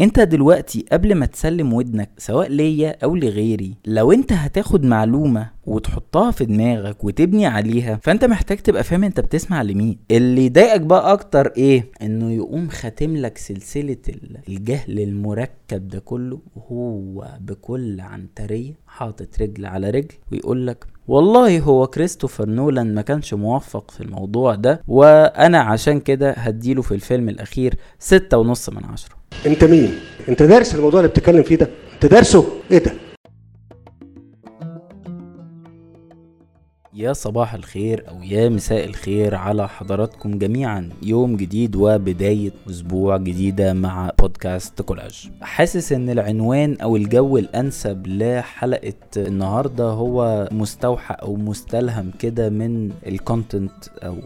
انت دلوقتي قبل ما تسلم ودنك سواء ليا أو لغيري لو انت هتاخد معلومة وتحطها في دماغك وتبني عليها فانت محتاج تبقى فاهم انت بتسمع لمين. اللي يضايقك بقى أكتر إيه؟ انه يقوم خاتم لك سلسلة ال- الجهل المركب ده كله وهو بكل عنترية حاطط رجل على رجل ويقول لك والله هو كريستوفر نولان ما كانش موفق في الموضوع ده وأنا عشان كده هديله في الفيلم الأخير ستة ونص من عشرة. انت مين؟ انت دارس الموضوع اللي بتتكلم فيه ده؟ انت دارسه؟ إيه ده؟ يا صباح الخير أو يا مساء الخير على حضراتكم جميعا. يوم جديد وبداية أسبوع جديدة مع بودكاست كولاج. حاسس إن العنوان أو الجو الأنسب لحلقة النهاردة هو مستوحى أو مستلهم كده من الكونتنت أو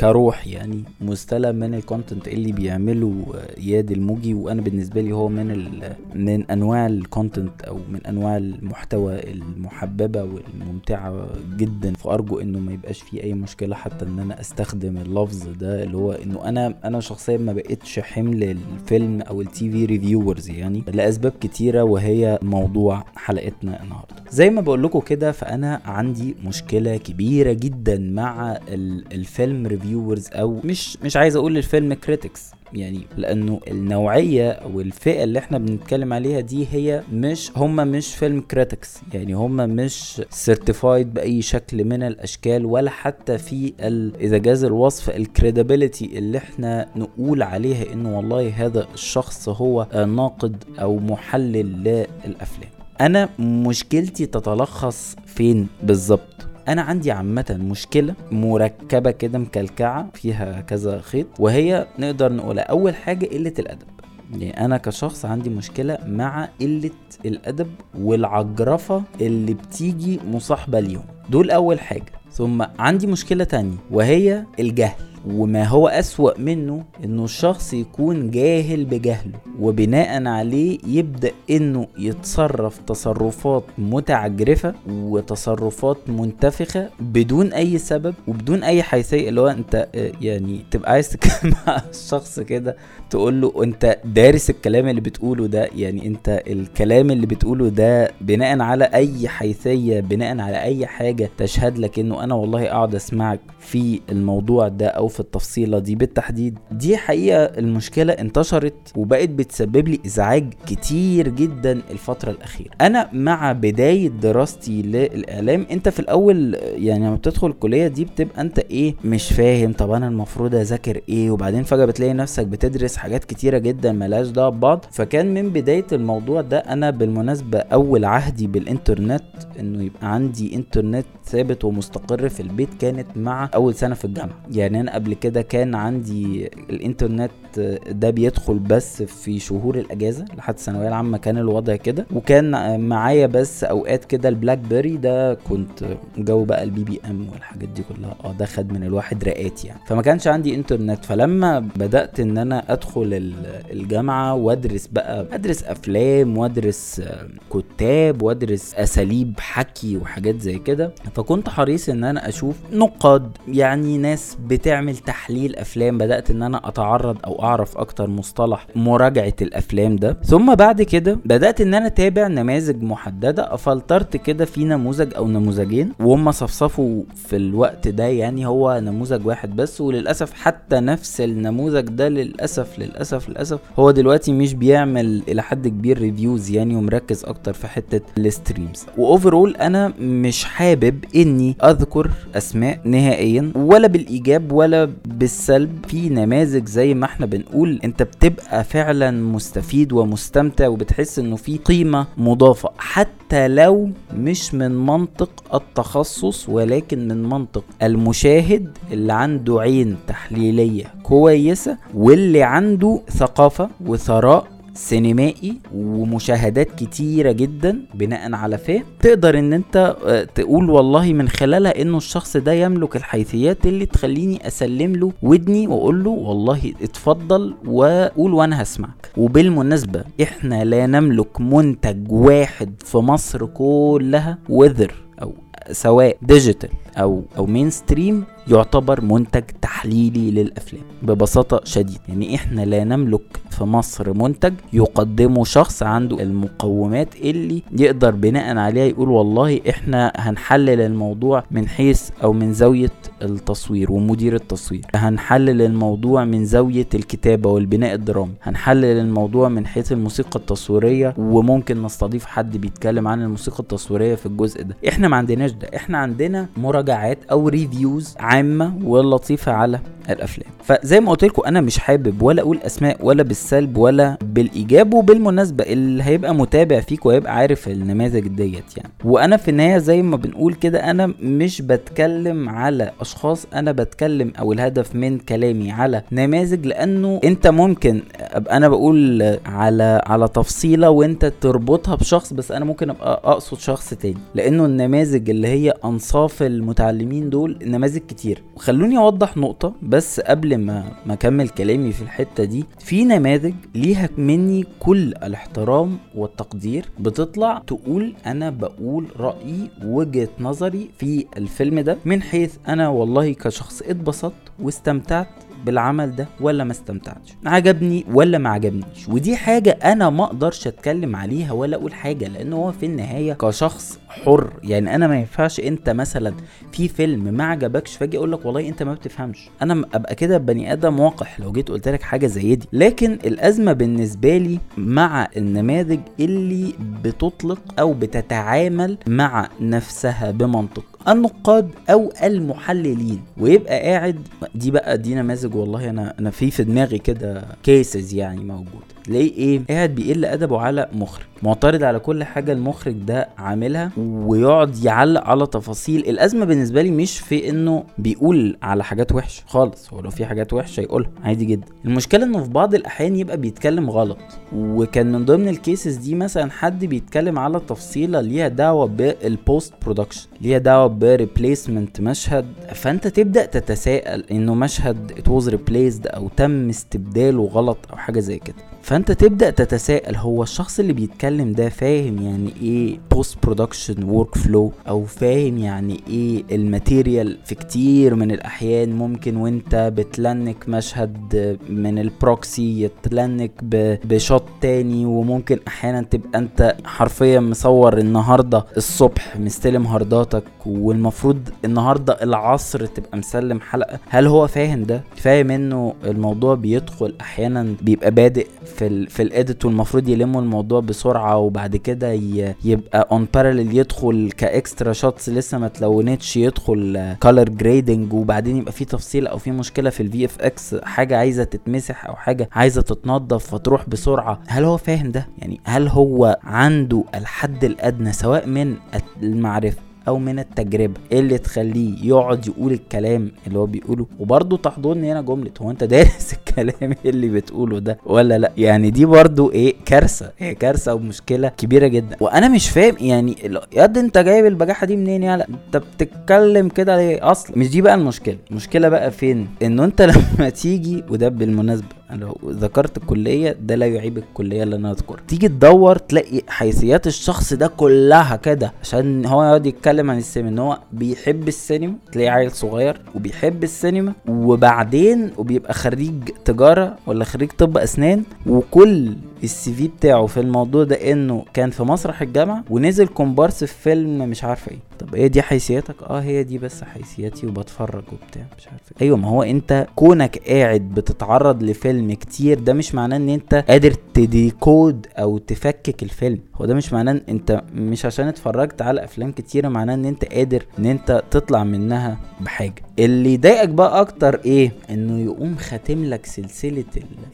كروح يعني مستلهم من ال content اللي بيعمله اياد الموجي. وأنا بالنسبة لي هو من من أنواع ال content أو من أنواع المحتوى المحببة والممتعة جدا. فارجو إنه ما يبقاش فيه أي مشكلة حتى إن أنا أستخدم اللفظ ده اللي هو إنه أنا أنا شخصيا ما بقتش حمل الفيلم أو ال TV reviewers يعني لأسباب كتيرة وهي موضوع حلقتنا النهارده. زي ما بقول لكم كده فأنا عندي مشكلة كبيرة جدا مع ال- ال film reviewers أو مش مش عايز أقول ال film critics يعني لأنه النوعية أو الفئه اللي إحنا بنتكلم عليها دي هي مش هم مش film critics يعني هم مش certified بأي شكل من الأشكال ولا حتى في إذا جاز الوصف ال credibility اللي إحنا نقول عليها إنه والله هذا الشخص هو ناقد أو محلل للأفلام. أنا مشكلتي تتلخص فين بالظبط؟ أنا عندي عامة مشكلة مركبة كده مكلكعة فيها كذا خيط وهي نقدر نقولها أول حاجة قلة الأدب. يعني أنا كشخص عندي مشكلة مع قلة الأدب والعجرفة اللي بتيجي مصاحبة ليهم. دول أول حاجة. ثم عندي مشكلة تانية وهي الجهل. وما هو أسوأ منه إنه الشخص يكون جاهل بجهله وبناء عليه يبدأ إنه يتصرف تصرفات متعجرفة وتصرفات منتفخة بدون أي سبب وبدون أي حيثية اللي هو أنت آه، يعني تبقى عايز تتكلم مع الشخص كده تقول له أنت دارس الكلام اللي بتقوله ده يعني أنت الكلام اللي بتقوله ده بناء على أي حيثية بناء على أي حاجة تشهد لك إنه أنا والله أقعد أسمعك في الموضوع ده أو في التفصيلة دي. بالتحديد دي حقيقة المشكلة انتشرت وبقت بتسبب لي إزعاج كتير جدا الفترة الأخيرة. أنا مع بداية دراستي للإعلام أنت في الأول يعني لما بتدخل الكلية دي بتبقى أنت إيه مش فاهم طب أنا المفروض أذاكر إيه؟ وبعدين فجأة بتلاقي نفسك بتدرس حاجات كتيرة جدا ملهاش دعوة ببعض فكان من بداية الموضوع ده أنا بالمناسبة أول عهدي بالإنترنت إنه يبقى عندي إنترنت ثابت ومستقر في البيت كانت مع أول سنة في الجامعة. يعني أنا قبل كده كان عندي الإنترنت ده بيدخل بس في شهور الأجازة لحد الثانوية العامة كان الوضع كده. وكان معايا بس أوقات كده ال BlackBerry ده كنت جو بقى ال BBM والحاجات دي كلها. آه ده خد من الواحد رقعات يعني. فما كانش عندي إنترنت. فلما بدأت إن أنا أدخل ال- الجامعة وأدرس بقى أدرس أفلام وأدرس آه، كتابة وأدرس أساليب حكي وحاجات زي كده فكنت حريص إن أنا أشوف نقاد يعني ناس بتعمل تحليل أفلام. بدأت إن أنا أتعرض أو اعرف أكتر مصطلح مراجعة الأفلام ده. ثم بعد كده بدأت إن أنا أتابع نماذج محددة اتفلترت كده في نموذج أو نموذجين وهم صفصفوا في الوقت ده يعني هو نموذج واحد بس وللأسف حتى نفس النموذج ده للأسف للأسف للأسف هو دلوقتي مش بيعمل إلى حد كبير reviews يعني ومركز أكتر في حتة ال streams و overall أنا مش حابب إني أذكر أسماء نهائيا ولا بالإيجاب ولا بالسلب. في نماذج زي ما إحنا بنقول انت بتبقى فعلا مستفيد ومستمتع وبتحس إنه في قيمة مضافة حتى لو مش من منطق التخصص ولكن من منطق المشاهد اللي عنده عين تحليلية كويسة واللي عنده ثقافة وثراء سينمائي ومشاهدات كتيرة جدا بناء على فهم. تقدر إن أنت آه، تقول والله من خلالها إنه الشخص ده يملك الحيثيات اللي تخليني أسلم له ودني وأقول له والله اتفضل وقول وأنا هسمعك. وبالمناسبة إحنا لا نملك منتج واحد في مصر كلها وذر أو سواء digital أو أو mainstream يعتبر منتج تحليلي للأفلام ببساطة شديدة. يعني إحنا لا نملك في مصر منتج يقدمه شخص عنده المقومات اللي يقدر بناء عليها يقول والله إحنا هنحلل الموضوع من حيث أو من زاوية التصوير ومدير التصوير. هنحلل الموضوع من زاوية الكتابة والبناء الدرامي. هنحلل الموضوع من حيث الموسيقى التصويرية وممكن نستضيف حد بيتكلم عن الموسيقى التصويرية في الجزء ده. إحنا ما عندناش ده. إحنا عندنا مراجعات أو reviews عامة ولطيفة على الأفلام. فزي ما قلت لكم أنا مش حابب ولا أقول أسماء ولا بالسلب ولا بالإيجاب وبالمناسبة اللي هيبقى متابع فيك وهيبقى عارف النماذج ديت يعني. وأنا في النهاية زي ما بنقول كده أنا مش بتكلم على أشخاص أنا بتكلم أو الهدف من كلامي على نماذج لأنه أنت ممكن أبقى أنا بقول على على تفصيلة وأنت تربطها بشخص بس أنا ممكن أبقى أقصد شخص تاني. لأنه النماذج اللي هي أنصاف المتعلمين دول نماذج كتير وخلوني أوضح نقطة بس قبل ما ما أكمل كلامي في الحتة دي. في نماذج ليها مني كل الاحترام والتقدير. بتطلع تقول أنا بقول رأيي وجهه نظري في الفيلم ده من حيث أنا والله كشخص اتبسطت واستمتعت بالعمل ده ولا ما استمتعتش؟ عجبني ولا ما عجبنيش؟ ودي حاجة أنا ما أقدرش أتكلم عليها ولا أقول حاجة لأن هو في النهاية كشخص حر. يعني أنا ما ينفعش أنت مثلا في فيلم ما عجبكش فأجي أقول لك والله أنت ما بتفهمش. أنا أبقى كده بني آدم وقح لو جيت قلت لك حاجة زي دي. لكن الأزمة بالنسبة لي مع النماذج اللي بتطلق أو بتتعامل مع نفسها بمنطق النقاد أو المحللين. ويبقى قاعد دي بقى دي نماذج والله أنا أنا في في دماغي كده كيسز يعني موجود. تلاقيه إيه؟ قاعد بيقل أدبه على مخرج. معترض على كل حاجة المخرج ده عاملها ويقعد يعلق على تفاصيل. الأزمة بالنسبة لي مش في إنه بيقول على حاجات وحشة خالص. هو لو في حاجات وحشة يقولها عادي جدا. المشكلة إنه في بعض الأحيان يبقى بيتكلم غلط. وكان من ضمن ال cases دي مثلا حد بيتكلم على تفصيلة ليها دعوة بال post production ليها دعوة ب replacement مشهد فأنت تبدأ تتساءل إنه مشهد it was replaced أو تم استبداله غلط أو حاجة زي كده. فأنت تبدأ تتساءل هو الشخص اللي بيتكلم ده فاهم يعني إيه post production workflow أو فاهم يعني إيه ال material في كتير من الأحيان ممكن وأنت بت link مشهد من ال proxy يت link ب shot تاني وممكن أحيانا تبقى أنت حرفيا مصور النهارده الصبح مستلم hard اتك والمفروض النهارده العصر تبقى مسلم حلقة. هل هو فاهم ده؟ فاهم انه الموضوع بيدخل أحيانا بيبقى بادئ في ال في ال edit والمفروض يلموا الموضوع بسرعة وبعد كده يبقى on parallel يدخل ك extra shots لسه ما اتلونتش يدخل color grading وبعدين يبقى في تفصيل أو في مشكلة في ال VFX حاجة عايزة تتمسح أو حاجة عايزة تتنظف فتروح بسرعة. هل هو فاهم ده؟ يعني هل هو عنده الحد الأدنى سواء من المعرفة أو من التجربة. اللي تخليه يقعد يقول الكلام اللي هو بيقوله؟ وبرضه تحضرني هنا جملة هو أنت دارس الكلام اللي بتقوله ده ولا لأ؟ يعني دي برضه إيه كارثة هي كارثة ومشكلة كبيرة جدا. وأنا مش فاهم يعني ياد أنت جايب البجاحة دي منين يعني أنت بتتكلم كده ليه أصلا مش دي بقى المشكلة. المشكلة بقى فين؟ إنه أنت لما تيجي وده بالمناسبة لو ذكرت الكلية ده لا يعيب الكلية اللي أنا اذكرها تيجي تدور تلاقي حيثيات الشخص ده كلها كده عشان هو يقعد يتكلم عن السينما إن هو بيحب السينما تلاقيه عيل صغير وبيحب السينما وبعدين وبيبقى خريج تجارة ولا خريج طب أسنان وكل السي في بتاعه في الموضوع ده انه كان في مسرح الجامعة ونزل كومبارس في فيلم مش عارفة إيه. طب إيه دي حيثياتك؟ آه هي دي بس حيثياتي وبتفرج وبتاع مش عارف إيه. أيوه ما هو انت كونك قاعد بتتعرض لفيلم كتير ده مش معناه ان انت قادر تديكود أو تفكك الفيلم. هو ده مش معناه ان انت مش عشان اتفرجت على أفلام كتيرة معناه ان انت قادر ان انت تطلع منها بحاجة. اللي يضايقك بقى أكتر إيه؟ إنه يقوم خاتم لك سلسلة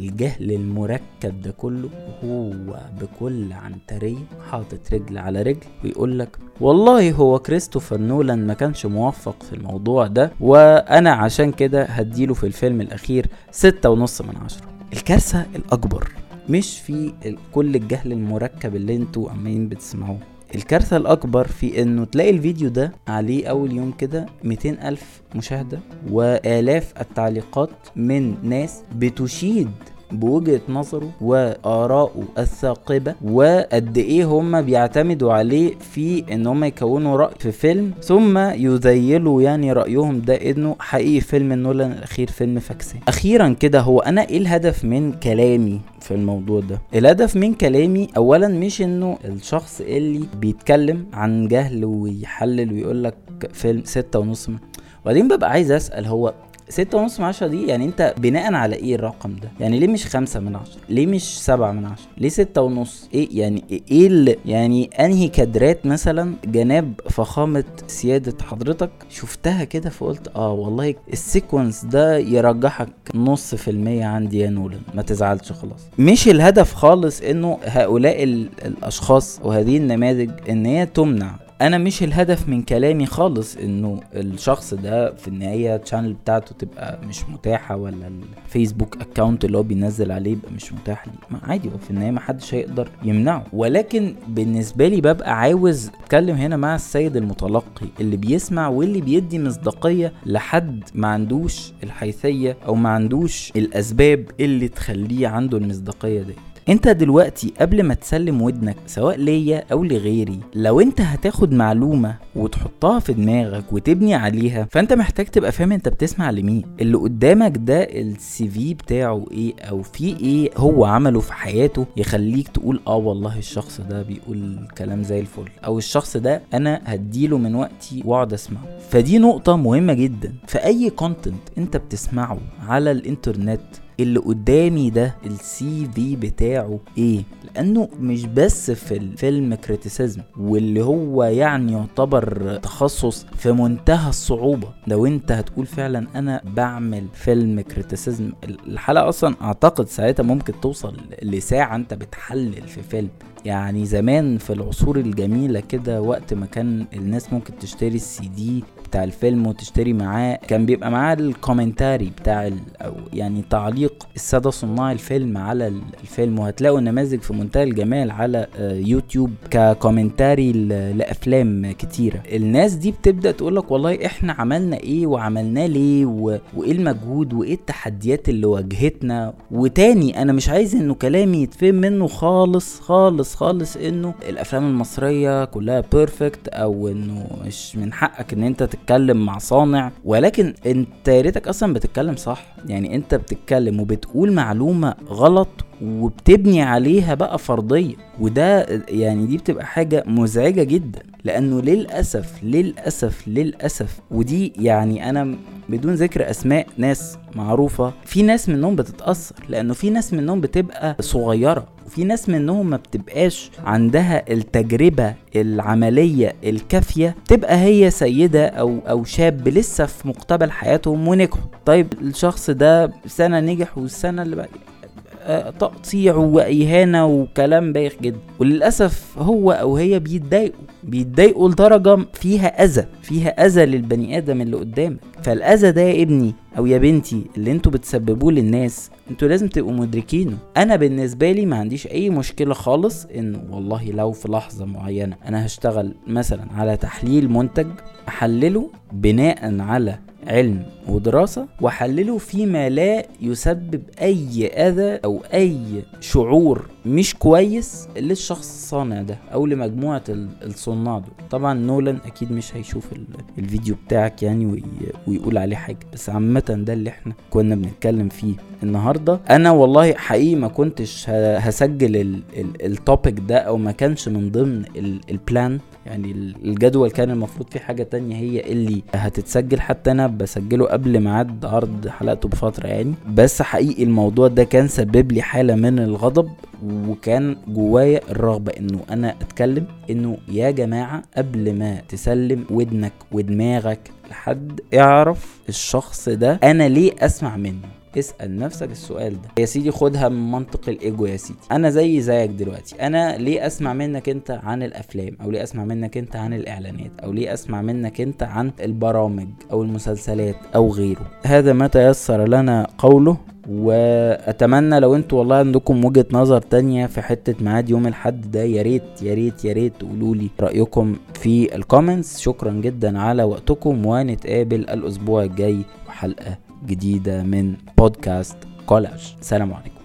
الجهل المركب ده كله هو بكل عنتريه حاطط رجل على رجل ويقول لك والله هو كريستوفر نولان ما كانش موفق في الموضوع ده وأنا عشان كده هديله في الفيلم الأخير ستة ونص من عشرة. الكارثة الأكبر مش في كل الجهل المركب اللي أنتوا عمالين بتسمعوه. الكارثة الأكبر في إنه تلاقي الفيديو ده عليه أول يوم كده 200 ألف مشاهدة وآلاف التعليقات من ناس بتشيد بوجهة نظره وآرائه الثاقبة وقد إيه هم بيعتمدوا عليه في إن هم يكونوا رأي في فيلم ثم يذيلوا يعني رأيهم ده إنه حقيقي فيلم نولان الأخير فيلم فاكسي. أخيرا كده هو أنا إيه الهدف من كلامي في الموضوع ده؟ الهدف من كلامي اولا مش إنه الشخص اللي بيتكلم عن جهل ويحلل ويقول لك فيلم ستة ونص وبعدين ببقى عايز أسأل هو ستة ونص من عشرة دي يعني انت بناء على إيه الرقم ده؟ يعني ليه مش خمسة من عشرة؟ ليه مش سبعة من عشرة؟ ليه ستة ونص؟ إيه يعني إيه اللي يعني انهي كادرات مثلا جناب فخامة سيادة حضرتك شفتها كده فقلت آه والله السيكونس ده يرجحك نص في المية عندي يا نولان ما تزعلش خلاص. مش الهدف خالص انه هؤلاء الأشخاص وهذه النماذج إن هي تمنع أنا مش الهدف من كلامي خالص إنه الشخص ده في النهاية ال channel بتاعته تبقى مش متاحة ولا الفيسبوك account اللي هو بينزل عليه يبقى مش متاح لي. ما عادي هو في النهاية ما حدش هيقدر يمنعه. ولكن بالنسبة لي ببقى عاوز أتكلم هنا مع السيد المتلقي اللي بيسمع واللي بيدي مصداقية لحد ما عندوش الحيثية أو ما عندوش الأسباب اللي تخليه عنده المصداقية دي. انت دلوقتي قبل ما تسلم ودنك سواء ليا أو لغيري لو انت هتاخد معلومة وتحطها في دماغك وتبني عليها فانت محتاج تبقى فاهم انت بتسمع لمين. اللي قدامك ده ال CV بتاعه إيه أو في إيه هو عمله في حياته يخليك تقول آه والله الشخص ده بيقول كلام زي الفل أو الشخص ده أنا هديله من وقتي وأقعد أسمعه. فدي نقطة مهمة جدا. في أي content انت بتسمعه على الإنترنت اللي قدامي ده ال CV بتاعه إيه؟ لأنه مش بس في ال film criticism واللي هو يعني يعتبر تخصص في منتهى الصعوبة. لو أنت هتقول فعلا أنا بعمل film criticism الحلقة أصلا أعتقد ساعتها ممكن توصل لساعة أنت بتحلل في فيلم. يعني زمان في العصور الجميلة كده وقت ما كان الناس ممكن تشتري السي دي بتاع الفيلم وتشتري معاه كان بيبقى معاه ال commentary بتاع أو يعني تعليق الساده صناع الفيلم على الفيلم وهتلاقوا نماذج في منتهى الجمال على يوتيوب ك commentary لأفلام كتيرة. الناس دي بتبدأ تقول لك والله إحنا عملنا إيه وعملناه ليه. وإيه المجهود وإيه التحديات اللي واجهتنا. وتاني أنا مش عايز إنه كلامي يتفهم منه خالص خالص خالص إنه الأفلام المصرية كلها perfect أو إنه مش من حقك إن أنت تتكلم مع صانع. ولكن أنت يا ريتك أصلا بتتكلم صح. يعني أنت بتتكلم وبتقول معلومة غلط وبتبني عليها بقى فرضية. وده يعني دي بتبقى حاجة مزعجة جدا. لأنه للأسف للأسف للأسف ودي يعني أنا بدون ذكر أسماء ناس معروفة في ناس منهم بتتأثر. لأنه في ناس منهم بتبقى صغيرة. وفي ناس منهم ما بتبقاش عندها التجربة العملية الكافية تبقى هي سيدة أو أو شاب لسه في مقتبل حياتهم ونجحوا. طيب الشخص ده سنة نجح والسنة اللي بقى تقطيع واهانه وكلام بايخ جدا. وللأسف هو أو هي بيتضايقوا بيتضايقوا لدرجة فيها أذى فيها أذى للبني آدم اللي قدامك. فالأذى ده يا ابني أو يا بنتي اللي أنتوا بتسببوه للناس أنتوا لازم تبقوا مدركينه. أنا بالنسبة لي ما عنديش أي مشكلة خالص انه والله لو في لحظة معينة أنا هشتغل مثلا على تحليل منتج أحلله بناء على علم ودراسة وحلله فيما لا يسبب أي أذى أو أي شعور مش كويس للشخص الصانع ده أو لمجموعة الصناع دول. طبعا نولان أكيد مش هيشوف الفيديو بتاعك يعني ويقول عليه حاجة بس عامة ده اللي إحنا كنا بنتكلم فيه النهاردة. أنا والله حقيقي ما كنتش هسجل التوبيك ده أو ما كانش من ضمن البلان يعني الجدول كان المفروض في حاجة تانية هي اللي هتتسجل. حتى أنا بسجله قبل ميعاد عرض حلقته بفترة يعني. بس حقيقي الموضوع ده كان سبب لي حالة من الغضب وكان جوايا الرغبة إنه أنا أتكلم إنه يا جماعة قبل ما تسلم ودنك ودماغك لحد اعرف الشخص ده أنا ليه أسمع منه. اسأل نفسك السؤال ده. يا سيدي خدها من منطق الإيجو يا سيدي. أنا زي زيك دلوقتي. أنا ليه أسمع منك أنت عن الأفلام؟ أو ليه أسمع منك أنت عن الإعلانات؟ أو ليه أسمع منك أنت عن البرامج أو المسلسلات أو غيره؟ هذا ما تيسر لنا قوله وأتمنى لو أنتوا والله عندكم وجهة نظر تانية في حتة ميعاد يوم الحد ده يا ريت يا ريت يا ريت تقولوا لي رأيكم في ال comments شكرا جدا على وقتكم ونتقابل الأسبوع الجاي وحلقه جديدة من بودكاست كولاج. سلام عليكم.